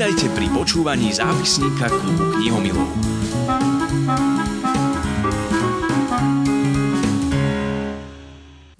Vítajte pri počúvaní zápisníka klubu knihomilov.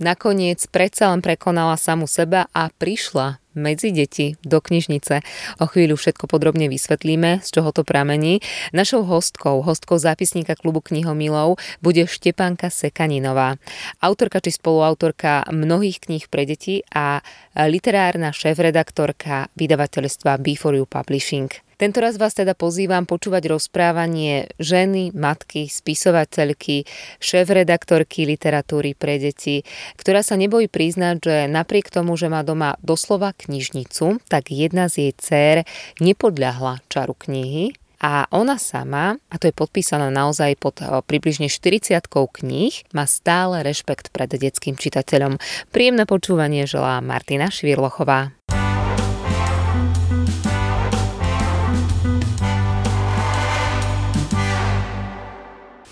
Nakoniec predsa len prekonala samu seba a prišla medzi deti do knižnice. O chvíľu všetko podrobne vysvetlíme, z čoho to pramení. Našou hostkou, hostkou zápisníka klubu knihomilov bude Štepánka Sekaninová. Autorka či spoluautorka mnohých kníh pre deti a literárna šéf-redaktorka vydavateľstva B4U Publishing. Tento raz vás teda pozývam počúvať rozprávanie ženy, matky, spisovateľky, šéf-redaktorky literatúry pre deti, ktorá sa nebojí priznať, že napriek tomu, že má doma doslova knižnicu, tak jedna z jej dcer nepodľahla čaru knihy a ona sama, a to je podpísané naozaj pod približne 40 kníh, má stále rešpekt pred detským čitateľom. Príjemné počúvanie želá Martina Švirlochová.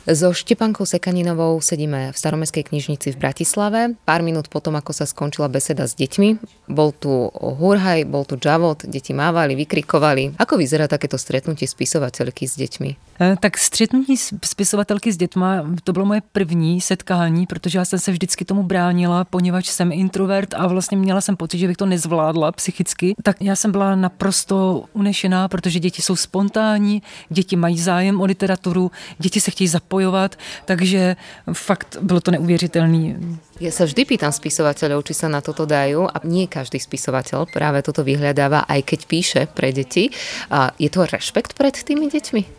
So Štepankou Sekaninovou sedíme v staromestskej knižnici v Bratislave. Pár minút potom, ako sa skončila beseda s deťmi, bol tu hurhaj, bol tu džavot, deti mávali, vykrikovali. Ako vyzerá takéto stretnutie spisovateľky s deťmi? E, tak střetnutí spisovatelky s dětma, to bylo moje první setkání, protože já jsem se vždycky tomu bránila, poněvadž jsem introvert a vlastně měla jsem pocit, že bych to nezvládla psychicky. Tak já jsem byla naprosto unešená, protože děti jsou spontánní, děti mají zájem o literaturu, děti se chtějí zapojovat, takže fakt bylo to neuvěřitelné. Ja sa vždy pýtam spisovateľov, či sa na toto dajú a nie každý spisovateľ práve toto vyhľadáva, aj keď píše pre deti. A je to rešpekt pred tými deťmi?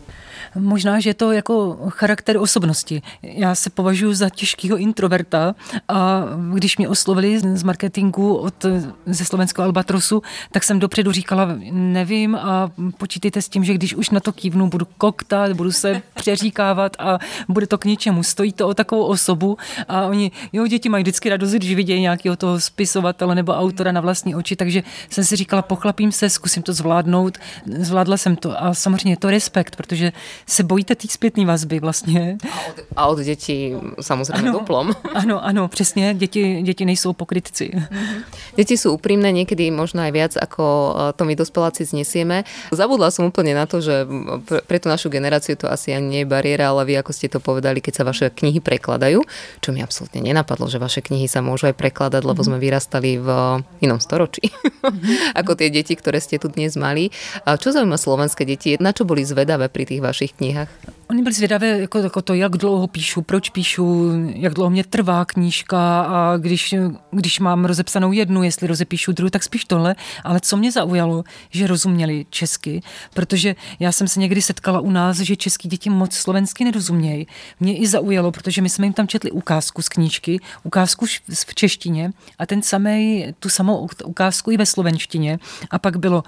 Možná, že je to jako charakter osobnosti. Já se považuji za těžkého introverta a když mě oslovili z marketingu od, ze slovenského Albatrosu, tak jsem dopředu říkala, nevím a počítejte s tím, že když už na to kývnu, budu koktat, budu se přeříkávat a bude to k ničemu. Stojí to o takovou osobu a oni, jo, děti mají vždycky radost, když vidějí nějakého toho spisovatele nebo autora na vlastní oči, takže jsem si říkala, pochlapím se, zkusím to zvládnout. Zvládla jsem to a samozřejmě je to respekt, protože se bojíte té zpětné vazby vlastně. A od, a od dětí samozřejmě ano, duplom. Ano, ano, přesně, děti, děti nejsou pokrytci. Mm-hmm. Děti jsou upřímné někdy možná i viac, ako eh, to my dospeláci znesieme. Zabudla som úplne na to, že pre tú našu generáciu to asi ani nie je bariéra, ale vy, ako ste to povedali, keď sa vaše knihy prekladajú, čo mi absolútne nenapadlo, že vaše knihy sa môžu aj prekladať, lebo mm-hmm. sme vyrastali v inom storočí, mm-hmm. ako tie deti, ktoré ste tu dnes mali. A čo zaujíma slovenské deti? Na čo boli zvedavé pri tých vašich knihách? Oni byli zvědavé jako, jako to, jak dlouho píšu, proč píšu, jak dlouho mě trvá knížka a když, když mám rozepsanou jednu, jestli rozepíšu druhou, tak spíš tohle. Ale co mě zaujalo, že rozuměli česky, protože já jsem se někdy setkala u nás, že český děti moc slovensky nerozumějí. Mě i zaujalo, protože my jsme jim tam četli ukázku z knížky, ukázku v češtině a ten samý, tu samou ukázku i ve slovenštině. A pak bylo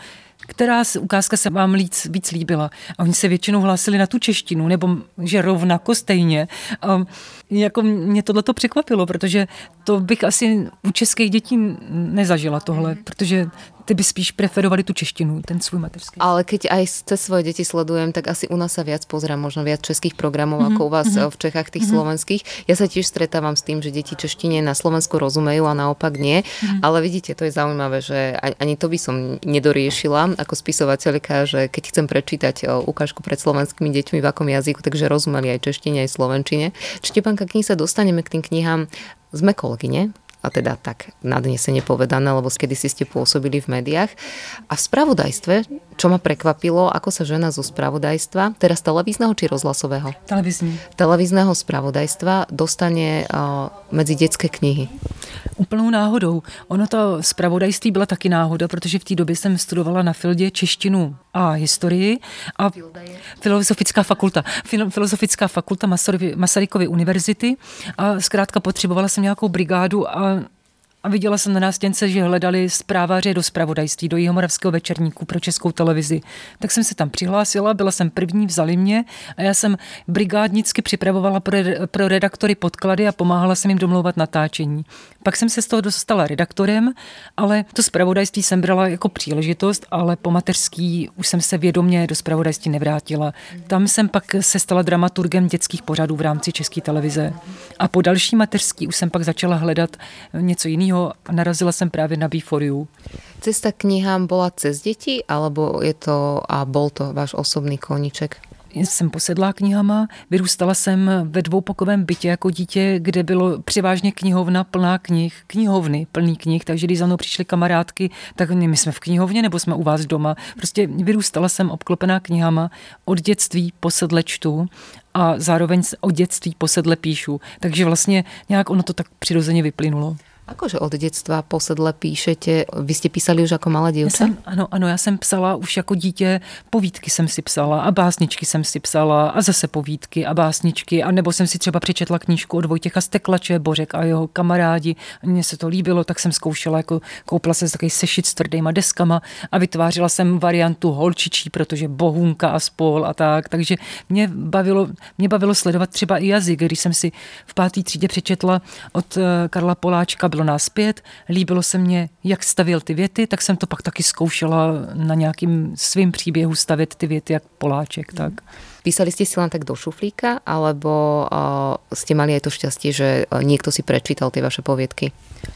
která ukázka se vám víc, víc líbila. A oni se většinou hlásili na tu češtinu, nebo že rovnako stejně. A jako mě tohle to překvapilo, protože to bych asi u českých dětí nezažila tohle, protože ty by spíš preferovali tu češtinu, ten svůj mateřský. Ale keď aj cez svoje deti sledujem, tak asi u nás sa viac pozerám, možno viac českých programov, mm-hmm. ako u vás mm-hmm. v Čechách tých mm-hmm. slovenských. Ja sa tiež stretávam s tým, že deti češtine na Slovensku rozumejú a naopak nie. Mm-hmm. Ale vidíte, to je zaujímavé, že ani to by som nedoriešila ako spisovateľka, že keď chcem prečítať ukážku pred slovenskými deťmi v akom jazyku, takže rozumeli aj češtine, aj slovenčine. Štepanka, kým sa dostaneme k tým knihám, sme kolegyne, a teda tak nadnesene povedané, lebo kedy si ste pôsobili v médiách. A v spravodajstve, čo ma prekvapilo, ako sa žena zo spravodajstva, teraz televízneho či rozhlasového? Televízny. Televízneho spravodajstva dostane uh, medzi detské knihy. Úplnou náhodou. Ono to spravodajství byla taky náhoda, protože v té době jsem studovala na Fildě češtinu a historii a filozofická fakulta, filozofická fakulta Masarykovy univerzity. A zkrátka potřebovala jsem nějakou brigádu a a viděla jsem na nástěnce, že hledali zprávaře do zpravodajství, do Jihomoravského večerníku pro českou televizi. Tak jsem se tam přihlásila, byla jsem první, vzali mě a já jsem brigádnicky připravovala pro, pro redaktory podklady a pomáhala jsem jim domlouvat natáčení. Pak jsem se z toho dostala redaktorem, ale to zpravodajství jsem brala jako příležitost, ale po mateřský už jsem se vědomě do zpravodajství nevrátila. Tam jsem pak se stala dramaturgem dětských pořadů v rámci České televize. A po další mateřský už jsem pak začala hledat něco jiného a narazila jsem právě na Before Cesta k knihám bola cez děti, alebo je to a bol to váš osobný koníček? jsem posedlá knihama, vyrůstala jsem ve dvoupokovém bytě jako dítě, kde bylo převážně knihovna plná knih, knihovny plný knih, takže když za mnou přišly kamarádky, tak my jsme v knihovně nebo jsme u vás doma. Prostě vyrůstala jsem obklopená knihama od dětství po sedle čtu a zároveň od dětství po sedle píšu. Takže vlastně nějak ono to tak přirozeně vyplynulo. Akože od dětstva posedle píšete? Vy jste písali už jako malá děvča? ano, ano, já jsem psala už jako dítě, povídky jsem si psala a básničky jsem si psala a zase povídky a básničky a nebo jsem si třeba přečetla knížku od Vojtěcha Steklače, Bořek a jeho kamarádi. Mně se to líbilo, tak jsem zkoušela, jako koupila jsem takový sešit s tvrdýma deskama a vytvářela jsem variantu holčičí, protože bohunka a spol a tak. Takže mě bavilo, mě bavilo sledovat třeba i jazyk, když jsem si v páté třídě přečetla od eh, Karla Poláčka, bylo nás pět, líbilo se mně, jak stavil ty věty, tak jsem to pak taky zkoušela na nějakým svým příběhu stavět ty věty jak Poláček. Tak. Písali ste si len tak do šuflíka, alebo uh, ste mali aj to šťastie, že niekto si prečítal ty vaše povědky?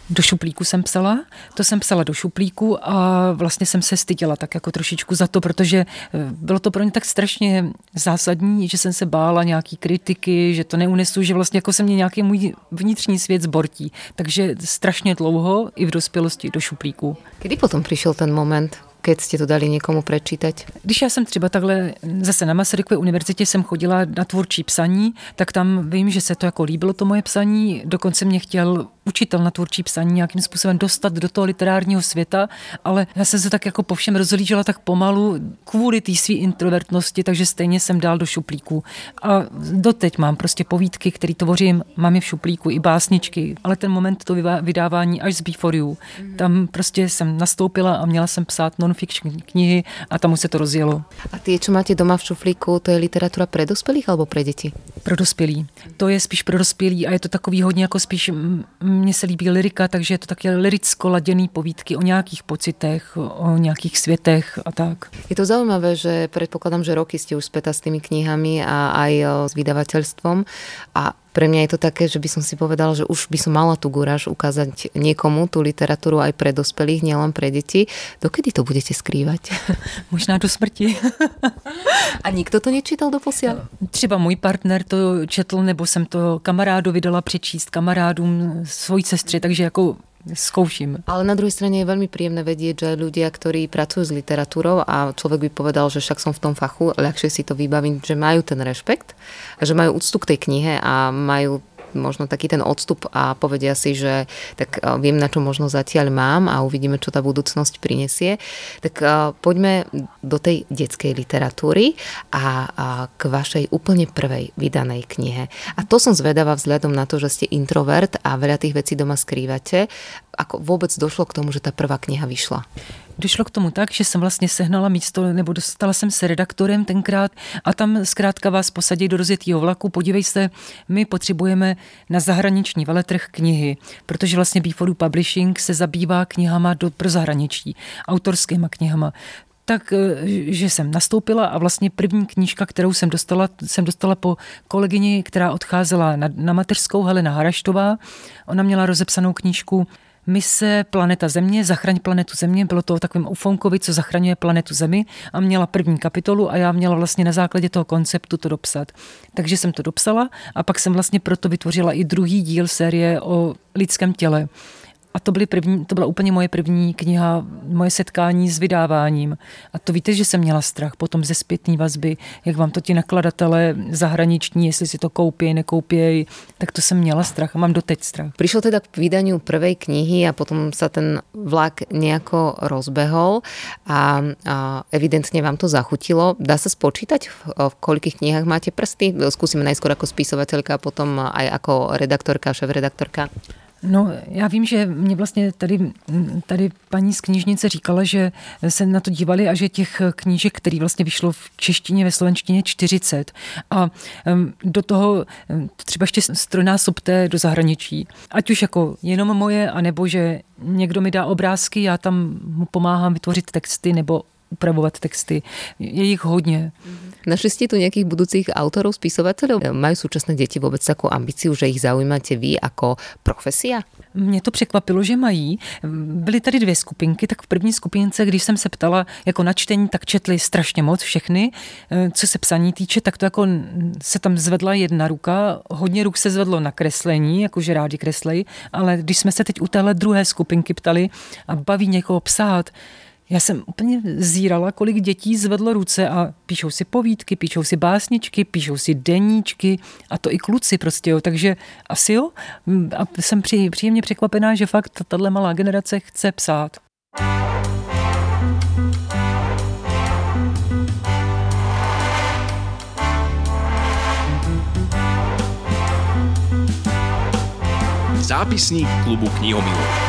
Do šuplíku jsem psala, to jsem psala do šuplíku a vlastně jsem se styděla tak jako trošičku za to, protože e, bylo to pro mě tak strašně zásadní, že jsem se bála nějaký kritiky, že to neunesu, že vlastně jako se mě nějaký můj vnitřní svět zbortí. Takže strašně dlouho i v dospělosti do šuplíku. Kdy potom přišel ten moment? Keď jste to dali někomu prečítať? Když já jsem třeba takhle zase na Masarykové univerzitě jsem chodila na tvůrčí psaní, tak tam vím, že se to jako líbilo to moje psaní, dokonce mě chtěl učitel na tvůrčí psaní nějakým způsobem dostat do toho literárního světa, ale já jsem se tak jako po všem rozlížela tak pomalu kvůli té své introvertnosti, takže stejně jsem dal do šuplíku. A doteď mám prostě povídky, které tvořím, mám je v šuplíku, i básničky, ale ten moment to vydávání až z Before You, tam prostě jsem nastoupila a měla jsem psát non-fiction knihy a tam už se to rozjelo. A ty, co máte doma v šuflíku, to je literatura pre dospělých alebo pre děti? Pro dospělí. To je spíš pro dospělí a je to takový hodně jako spíš mně se líbí lirika, takže je to také liricko laděný povídky o nějakých pocitech, o nějakých světech a tak. Je to zaujímavé, že předpokládám, že roky jste už späta s tými knihami a aj s vydavateľstvom a pre mňa je to také, že by som si povedal, že už by som mala tu guraž ukázať niekomu tú literatúru aj pre dospelých, nielen pre deti. Dokedy to budete skrývať? Možná do smrti. A nikto to nečítal do posiaľ? Třeba můj partner to četl, nebo jsem to kamarádovi dala přečíst, kamarádům, svojí sestře, takže jako skúšim. Ale na druhej strane je veľmi príjemné vedieť, že ľudia, ktorí pracujú s literatúrou a človek by povedal, že však som v tom fachu, ľahšie si to vybavím, že majú ten rešpekt, že majú úctu k tej knihe a majú možno taký ten odstup a povedia si, že tak e, viem, na čo možno zatiaľ mám a uvidíme, čo tá budúcnosť prinesie. Tak e, poďme do tej detskej literatúry a, k vašej úplne prvej vydanej knihe. A to som zvedavá vzhľadom na to, že ste introvert a veľa tých vecí doma skrývate. Ako vôbec došlo k tomu, že tá prvá kniha vyšla? Došlo k tomu tak, že jsem vlastně sehnala místo, nebo dostala jsem se redaktorem tenkrát a tam zkrátka vás posadí do rozjetého vlaku. Podívej se, my potřebujeme na zahraniční veletrh knihy, protože vlastně Before Publishing se zabývá knihama do, pro zahraničí, autorskýma knihama tak, eh, že jsem nastoupila a vlastně první knížka, kterou jsem dostala, jsem dostala po kolegyni, která odcházela na, na mateřskou, Helena Haraštová. Ona měla rozepsanou knížku mise Planeta Země, Zachraň planetu Země, bylo to o takovém ufonkovi, co zachraňuje planetu Zemi a měla první kapitolu a já měla vlastně na základě toho konceptu to dopsat. Takže jsem to dopsala a pak jsem vlastně proto vytvořila i druhý díl série o lidském těle. A to, byly první, to byla úplně moje první kniha, moje setkání s vydáváním. A to víte, že jsem měla strach potom ze zpětné vazby, jak vám to ti nakladatele zahraniční, jestli si to koupí, nekoupí, tak to jsem měla strach a mám doteď strach. Přišel teda k vydaniu prvej knihy a potom se ten vlak nejako rozbehol a, a evidentně vám to zachutilo. Dá se spočítať, v, v kolikých knihách máte prsty? Skúsime najskôr jako spisovateľka a potom aj ako redaktorka, šéf-redaktorka. No, já vím, že mě vlastně tady, tady paní z knižnice říkala, že se na to dívali a že těch knížek, který vlastně vyšlo v češtině, ve slovenštině 40. A do toho třeba ještě strojnásobte do zahraničí. Ať už jako jenom moje, anebo že někdo mi dá obrázky, já tam mu pomáhám vytvořit texty nebo upravovat texty. Je jich hodně. Našli ste tu nejakých budúcich autorov, spisovateľov? Majú súčasné deti vôbec takú ambíciu, že ich zaujímate vy ako profesia? Mě to překvapilo, že mají. Byly tady dvě skupinky, tak v první skupince, když jsem se ptala jako na čtení, tak četli strašně moc všechny. Co se psaní týče, tak to jako se tam zvedla jedna ruka, hodně ruk se zvedlo na kreslení, jakože rádi kreslej, ale když jsme se teď u téhle druhé skupinky ptali a baví někoho psát, já jsem úplně zírala, kolik dětí zvedlo ruce a píšou si povídky, píšou si básničky, píšou si deníčky a to i kluci prostě, jo. takže asi jo. A jsem příjemně překvapená, že fakt tahle malá generace chce psát. Zápisník klubu knihomilov.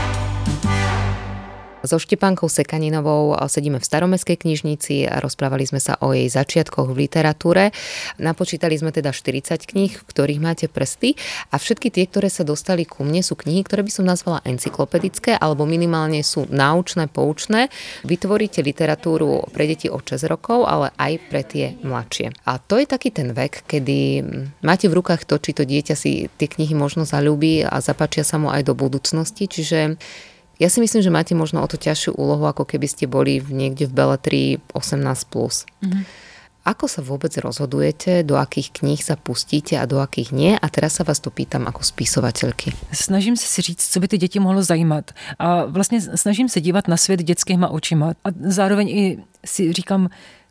So Štepánkou Sekaninovou sedíme v staromestskej knižnici a rozprávali sme sa o jej začiatkoch v literatúre. Napočítali sme teda 40 kníh, v ktorých máte prsty a všetky tie, ktoré sa dostali ku mne, sú knihy, ktoré by som nazvala encyklopedické alebo minimálne sú naučné, poučné. Vytvoríte literatúru pre deti od 6 rokov, ale aj pre tie mladšie. A to je taký ten vek, kedy máte v rukách to, či to dieťa si tie knihy možno zalúbi a zapáčia sa mu aj do budúcnosti. Čiže ja si myslím, že máte možno o to ťažšiu úlohu, ako keby ste boli niekde v Beletrii 18+. Mm-hmm. Ako sa vôbec rozhodujete, do akých kníh sa pustíte a do akých nie? A teraz sa vás to pýtam ako spisovateľky. Snažím se si říct, co by ty děti mohlo zajímat. A vlastně snažím se dívat na svět dětskýma očima. A zároveň i si říkám,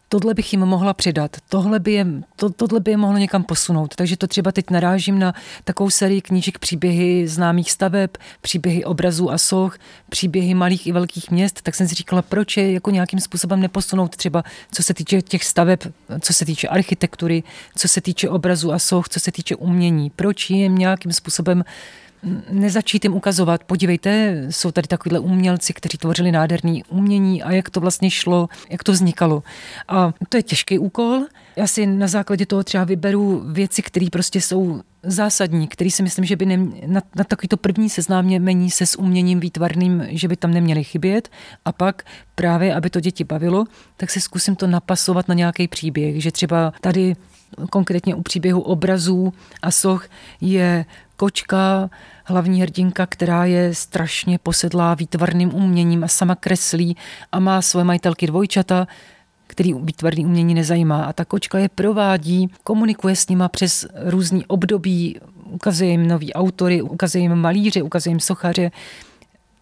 tohle bych jim mohla předat, tohle by, je, to, tohle by je mohlo někam posunout. Takže to třeba teď narážím na takovou sérii knížek příběhy známých staveb, příběhy obrazů a soch, příběhy malých i velkých měst, tak jsem si říkala, proč je jako nějakým způsobem neposunout třeba, co se týče těch staveb, co se týče architektury, co se týče obrazů a soch, co se týče umění. Proč jim nějakým způsobem nezačít jim ukazovat, podívejte, jsou tady takovýhle umělci, kteří tvořili nádherný umění a jak to vlastně šlo, jak to vznikalo. A to je těžký úkol. Já si na základě toho třeba vyberu věci, které prostě jsou zásadní, který si myslím, že by nem, na, na takovýto první seznámění se s uměním výtvarným, že by tam neměly chybět a pak právě, aby to děti bavilo, tak se zkusím to napasovat na nějaký příběh, že třeba tady konkrétně u příběhu obrazů a soch je kočka, hlavní hrdinka, která je strašně posedlá výtvarným uměním a sama kreslí a má svoje majitelky dvojčata, který výtvarný umění nezajímá. A ta kočka je provádí, komunikuje s nima přes různý období, ukazuje jim nový autory, ukazuje jim malíře, ukazuje jim sochaře,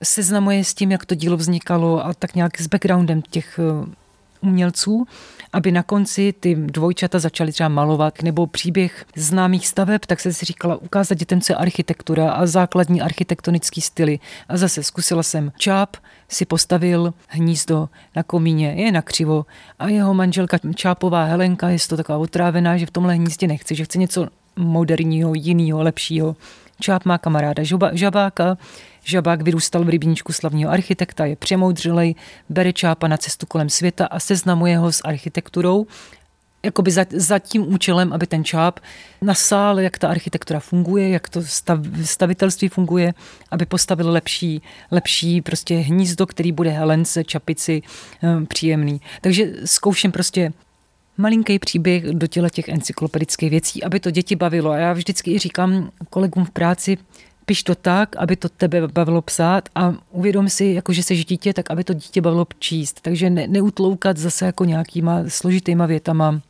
seznamuje s tím, jak to dílo vznikalo a tak nějak s backgroundem těch umělců aby na konci ty dvojčata začaly třeba malovat, nebo příběh známých staveb, tak se si říkala ukázat dětem, co je architektura a základní architektonický styly. A zase zkusila jsem čáp, si postavil hnízdo na komíně, je na křivo a jeho manželka Čápová Helenka je to taková otrávená, že v tomhle hnízdě nechce, že chce něco moderního, jiného, lepšího. Čáp má kamaráda žoba, žabáka, Žabák vyrůstal v rybníčku slavního architekta, je přemoudřilej, bere čápa na cestu kolem světa a seznamuje ho s architekturou, jakoby za, za tím účelem, aby ten čáp nasál, jak ta architektura funguje, jak to stav, stavitelství funguje, aby postavil lepší, lepší prostě hnízdo, který bude Helence, čapici um, příjemný. Takže zkouším prostě malinký příběh do těla těch encyklopedických věcí, aby to děti bavilo. A já vždycky i říkám kolegům v práci, piš to tak, aby to tebe bavilo psát a uvědom si, jako že jsi dítě, tak aby to dítě bavilo číst. Takže ne, neutloukat zase jako nějakýma složitýma větama.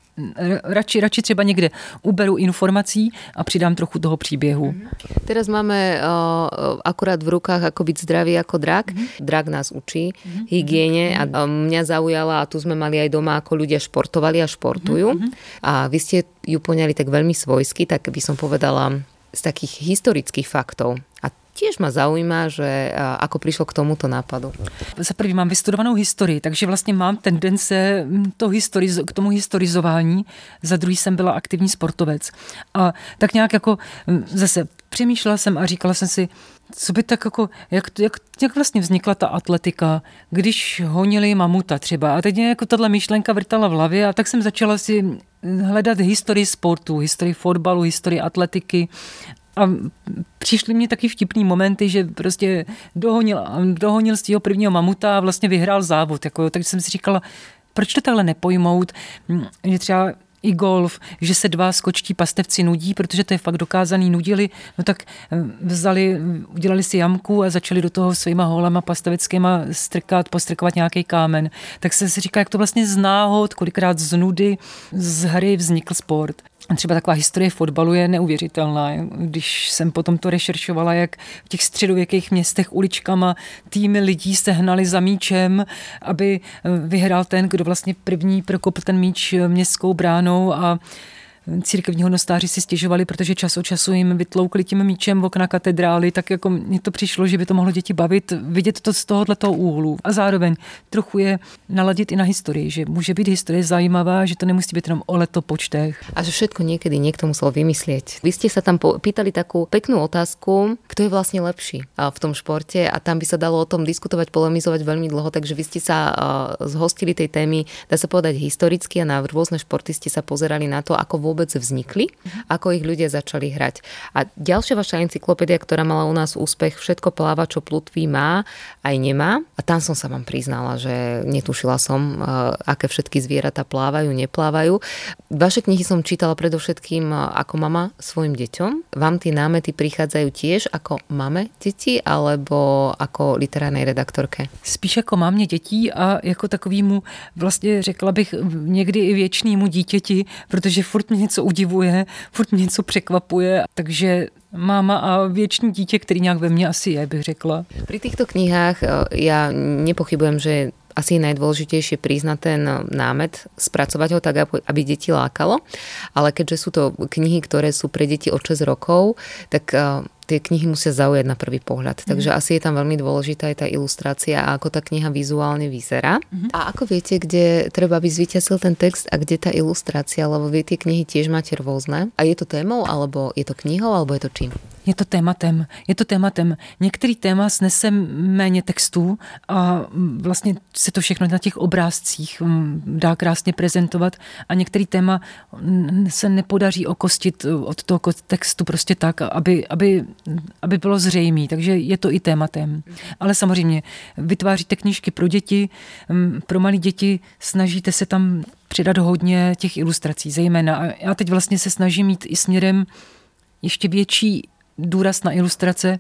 Radši, radši třeba někde uberu informací a přidám trochu toho příběhu. Mm -hmm. Teraz máme uh, akurát v rukách ako byť zdravý ako drak. Mm -hmm. Drak nás učí mm -hmm. hygiene a uh, mňa zaujala a tu sme mali aj doma, ako ľudia športovali a športujú. Mm -hmm. A vy ste ju poňali tak veľmi svojsky, tak by som povedala z takých historických faktov. A tiež ma zaujíma, že ako prišlo k tomuto nápadu. Za prvý mám vystudovanou historii, takže vlastně mám tendence to historizo- k tomu historizování. Za druhý jsem byla aktivní sportovec. A tak nějak jako zase přemýšlela jsem a říkala jsem si, co by tak jako, jak, jak, jak vlastně vznikla ta atletika, když honili mamuta třeba. A teď mě jako tahle myšlenka vrtala v hlavě a tak jsem začala si hledat historii sportu, historii fotbalu, historii atletiky a přišly mi taky vtipný momenty, že prostě dohonil, dohonil z toho prvního mamuta a vlastně vyhrál závod. Jako, takže jsem si říkala, proč to takhle nepojmout, že třeba i golf, že se dva skočtí pastevci nudí, protože to je fakt dokázaný, nudili, no tak eh, vzali, udělali si jamku a začali do toho svýma holama pasteveckýma strkat, postrkovat nějaký kámen. Tak se si říká, jak to vlastně z náhod, kolikrát z nudy, z hry vznikl sport. Třeba taková historie fotbalu je neuvěřitelná. Když jsem potom to rešeršovala, jak v těch středověkých městech uličkama týmy lidí se hnali za míčem, aby vyhrál ten, kdo vlastně první prokopl ten míč městskou bránou a církevní hodnostáři si stěžovali, protože čas od času jim vytloukli tím míčem v okna katedrály, tak jako mně to přišlo, že by to mohlo děti bavit, vidět to z tohohle úhlu. A zároveň trochu je naladit i na historii, že může být historie zajímavá, že to nemusí být jenom o letopočtech. A že všetko někdy někdo musel vymyslet. Vy jste se tam pýtali takovou peknou otázku, kdo je vlastně lepší v tom športe a tam by se dalo o tom diskutovat, polemizovat velmi dlouho, takže vy jste se zhostili tej témy, dá se povedať historicky a na různé športy ste pozerali na to, ako vôbec vznikli, ako ich ľudia začali hrať. A ďalšia vaša encyklopédia, ktorá mala u nás úspech, všetko pláva, čo plutví má, aj nemá. A tam som sa vám priznala, že netušila som, eh, aké všetky zvieratá plávajú, neplávajú. Vaše knihy som čítala predovšetkým eh, ako mama svojim deťom. Vám tie námety prichádzajú tiež ako mame deti, alebo ako literárnej redaktorke? Spíš jako mámě dětí a jako takovýmu, vlastně řekla bych, někdy i věčnému dítěti, protože furt mě něco udivuje, furt mě něco překvapuje, takže máma a věčný dítě, který nějak ve mně asi je, bych řekla. Pri týchto knihách eh, ja nepochybujem, že asi najdôležitejšie priznať ten námet, spracovať ho tak, aby deti lákalo. Ale keďže sú to knihy, ktoré sú pre deti od 6 rokov, tak eh, tie knihy musia zaujať na prvý pohľad. Mm. Takže asi je tam veľmi dôležitá aj tá ilustrácia a ako tá kniha vizuálne vyzerá. Mm. A ako viete, kde treba, aby zvíťazil ten text a kde tá ilustrácia, lebo vy tie knihy tiež máte rôzne. A je to témou, alebo je to knihou, alebo je to čím? Je to tématem. Je to tématem. Některý téma snese méně textů a vlastně se to všechno na těch obrázcích dá krásně prezentovat a některý téma se nepodaří okostit od toho textu prostě tak, aby, aby, aby bylo zřejmý. Takže je to i tématem. Ale samozřejmě vytváříte knížky pro děti, pro malé děti, snažíte se tam přidat hodně těch ilustrací, zejména. A já teď vlastně se snažím mít i směrem ještě větší důraz na ilustrace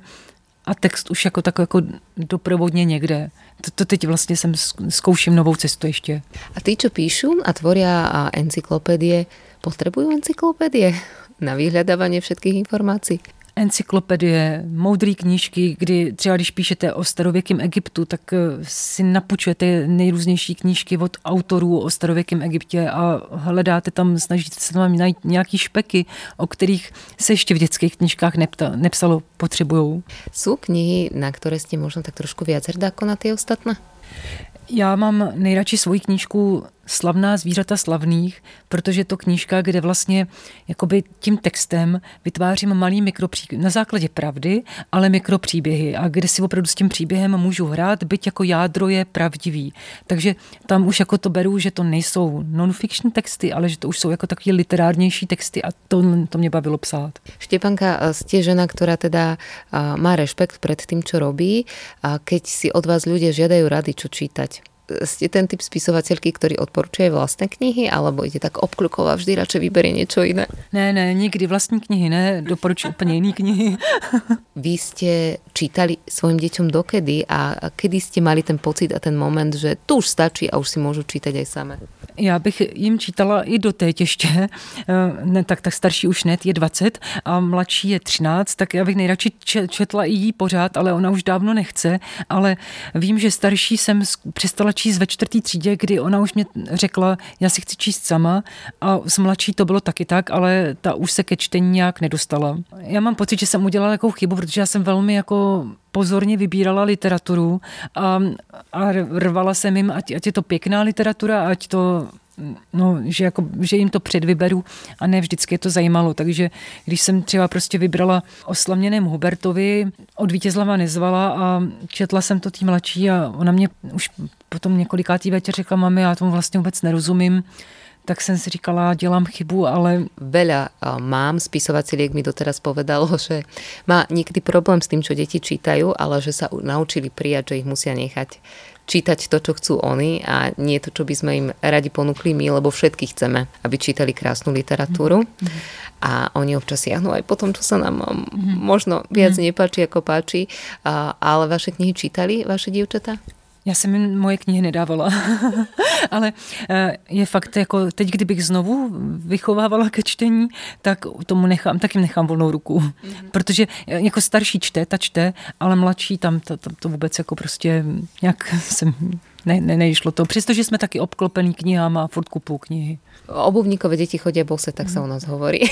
a text už jako tak jako doprovodně někde. To, to teď vlastně jsem zkouším novou cestu ještě. A ty, čo píšu a tvoria a encyklopédie, potřebují encyklopédie na vyhledávání všetkých informací? Encyklopedie, moudré knížky, kdy třeba když píšete o starověkém Egyptu, tak eh, si napučujete nejrůznější knížky od autorů o starověkém Egyptě a hledáte tam, snažíte se tam najít nějaký špeky, o kterých se ještě v dětských knížkách nepta, nepsalo, potřebujou. Jsou knihy, na které jste možná tak trošku víc hrdá jako na ty ostatné? Já mám nejradši svoji knížku Slavná zvířata slavných, protože je to knížka, kde vlastně jakoby tím textem vytvářím malý mikropříběh, na základě pravdy, ale mikropříběhy a kde si opravdu s tím příběhem můžu hrát, byť jako jádro je pravdivý. Takže tam už jako to beru, že to nejsou non-fiction texty, ale že to už jsou jako takové literárnější texty a to, to mě bavilo psát. Štěpanka, jste žena, která teda má respekt před tím, co robí a keď si od vás lidé žiadajú rady, čo čítať, ste ten typ spisovateľky, ktorý odporúčuje vlastné knihy, alebo ide tak obklukovo a vždy radšej vyberie niečo iné? Ne, ne, nikdy vlastní knihy ne, doporučuji úplně jiný knihy. Vy ste čítali svojim deťom dokedy a kedy ste mali ten pocit a ten moment, že tu už stačí a už si môžu čítať aj same? Já bych jim čítala i do té ještě, eh, ne, tak, tak starší už net je 20 a mladší je 13, tak já bych nejradši četla i jí pořád, ale ona už dávno nechce, ale vím, že starší jsem přestala číst ve čtvrtý třídě, kdy ona už mě řekla, já si chci číst sama a s mladší to bylo taky tak, ale ta už se ke čtení nějak nedostala. Já mám pocit, že jsem udělala jakou chybu, protože já jsem velmi jako pozorně vybírala literaturu a, a rvala jsem jim, ať, ať je to pěkná literatura, ať to no, že, jako, že jim to předvyberu a ne vždycky je to zajímalo. Takže když jsem třeba prostě vybrala o slaměném Hubertovi, od Vítězlava nezvala a četla jsem to tým mladší a ona mě už potom několikátý večer řekla, mami, já tomu vlastně vůbec nerozumím, tak jsem si říkala, dělám chybu, ale... Veľa mám, spisovacíliek mi doteraz povedalo, že má niekdy problém s tým, čo deti čítajú, ale že sa naučili prijať, že ich musia nechať čítať to, čo chcú oni a nie to, čo by sme im radi ponúkli my, lebo všetky chceme, aby čítali krásnu literatúru. Mm-hmm. A oni občas siahnu aj po tom, čo sa nám mm-hmm. možno viac nepáči, ako páči. Ale vaše knihy čítali vaše dievčatá? Já jsem jim moje knihy nedávala, ale eh, je fakt, jako teď, kdybych znovu vychovávala ke čtení, tak tomu nechám, tak jim nechám volnou ruku. Mm-hmm. Protože eh, jako starší čte, ta čte, ale mladší tam to, to, to vůbec jako prostě nějak jsem ne, ne, nešlo to. Přestože jsme taky obklopený knihama a furt kupujú knihy. Obuvníkové deti chodia bose, tak sa u nás hovorí.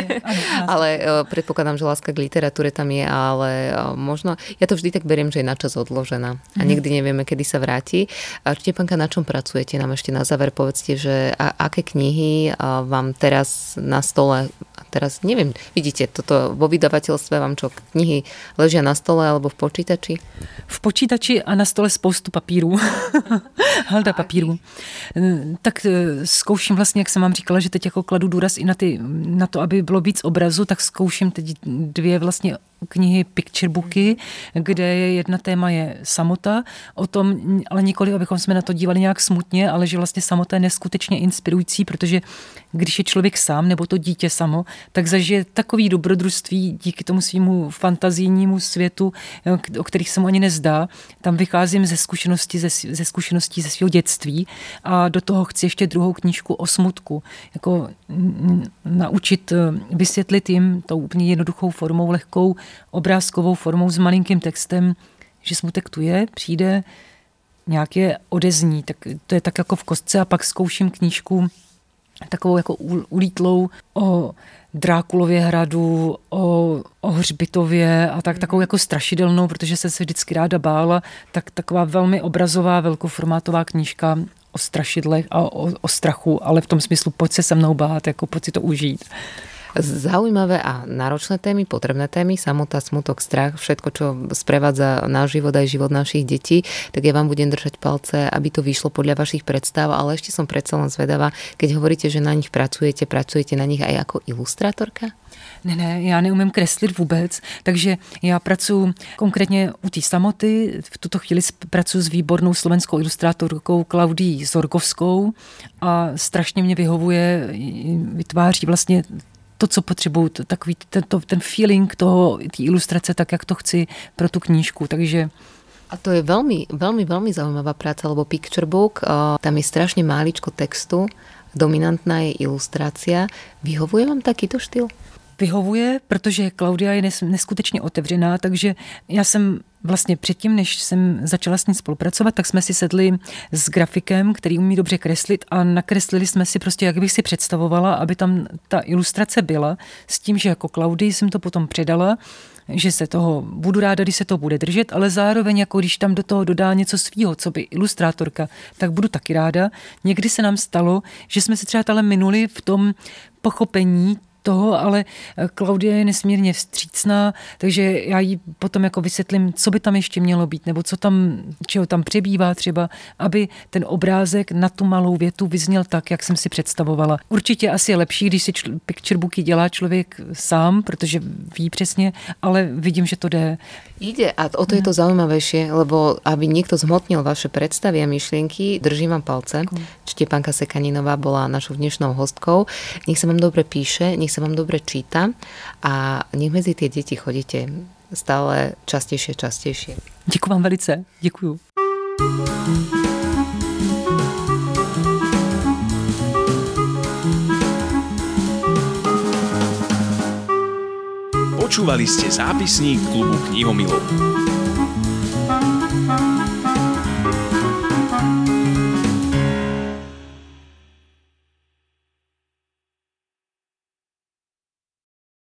ale e, predpokladám, že láska k literatúre tam je, ale e, možno, ja to vždy tak beriem, že je načas odložená a mhm. nikdy nevieme, kedy sa vráti. Štepanka, na čom pracujete? Nám ešte na záver povedzte, že a, aké knihy vám teraz na stole teraz neviem, vidíte, toto vo vydavateľstve vám čo, knihy ležia na stole alebo v počítači? V počítači a na stole spoustu papírů. Halda papíru. Tak e, zkouším vlastně, jak jsem vám říkala, že teď jako kladu důraz i na, ty, na to, aby bylo víc obrazu, tak zkouším teď dvě vlastně knihy Picture Booky, kde je jedna téma je samota, o tom, ale nikoli, abychom jsme na to dívali nějak smutně, ale že vlastně samota je neskutečně inspirující, protože když je člověk sám nebo to dítě samo, tak zažije takový dobrodružství díky tomu svýmu fantazijnímu světu, o kterých se mu ani nezdá. Tam vycházím ze zkušenosti, ze, ze zkušeností ze svého dětství a do toho chci ještě druhou knížku o smutku. Jako naučit, vysvětlit jim tou úplně jednoduchou formou, lehkou, obrázkovou formou s malinkým textem, že smutek tu je, přijde, nějaké odezní, tak to je tak jako v kostce a pak zkouším knížku takovou jako ulítlou o Drákulově hradu, o, o hřbitově a tak takovou jako strašidelnou, protože jsem se vždycky ráda bála, tak taková velmi obrazová, velkoformátová knížka o strašidlech a o, o strachu, ale v tom smyslu pojď se se mnou bát, jako pojď si to užít. Zaujímavé a náročné témy, potrebné témy, samota, smutok, strach, všetko, čo sprevádza náš život aj život našich detí, tak ja vám budem držať palce, aby to vyšlo podľa vašich predstav, ale ešte som predsa len zvedavá, keď hovoríte, že na nich pracujete, pracujete na nich aj ako ilustrátorka? Ne, ne, já neumím kreslit vůbec, takže já pracuji konkrétně u té samoty, v tuto chvíli pracuji s výbornou slovenskou ilustrátorkou Klaudí Zorgovskou a strašně mě vyhovuje, vytváří vlastně to, co potřebuju, takový ten, to, ten feeling toho, té ilustrace, tak jak to chci pro tu knížku, takže a to je veľmi, veľmi, veľmi zaujímavá práca, lebo Picture Book, tam je strašne máličko textu, dominantná je ilustrácia. Vyhovuje vám takýto štýl? Vyhovuje, protože Klaudia je neskutečně otevřená, takže já jsem vlastně předtím, než jsem začala s ní spolupracovat, tak jsme si sedli s grafikem, který umí dobře kreslit a nakreslili jsme si prostě, jak bych si představovala, aby tam ta ilustrace byla, s tím, že jako Klaudii jsem to potom předala, že se toho budu ráda, když se to bude držet, ale zároveň jako když tam do toho dodá něco svýho, co by ilustrátorka, tak budu taky ráda. Někdy se nám stalo, že jsme se třeba ale minuli v tom pochopení toho, ale Klaudia je nesmírně vstřícná, takže já jí potom jako vysvětlím, co by tam ještě mělo být, nebo co tam, čeho tam přebývá třeba, aby ten obrázek na tu malou větu vyzněl tak, jak jsem si představovala. Určitě asi je lepší, když si čl- picture booky dělá člověk sám, protože ví přesně, ale vidím, že to jde. Ide a o to je to zaujímavejšie, lebo aby niekto zhmotnil vaše predstavy a myšlienky, držím vám palce. Štepánka Sekaninová bola našou dnešnou hostkou. Nech sa vám dobre píše, nech sa vám dobre číta a nech medzi tie deti chodíte stále častejšie, častejšie. Děkuji vám velice. Děkuju. Počúvali ste zápisník klubu knihomilov.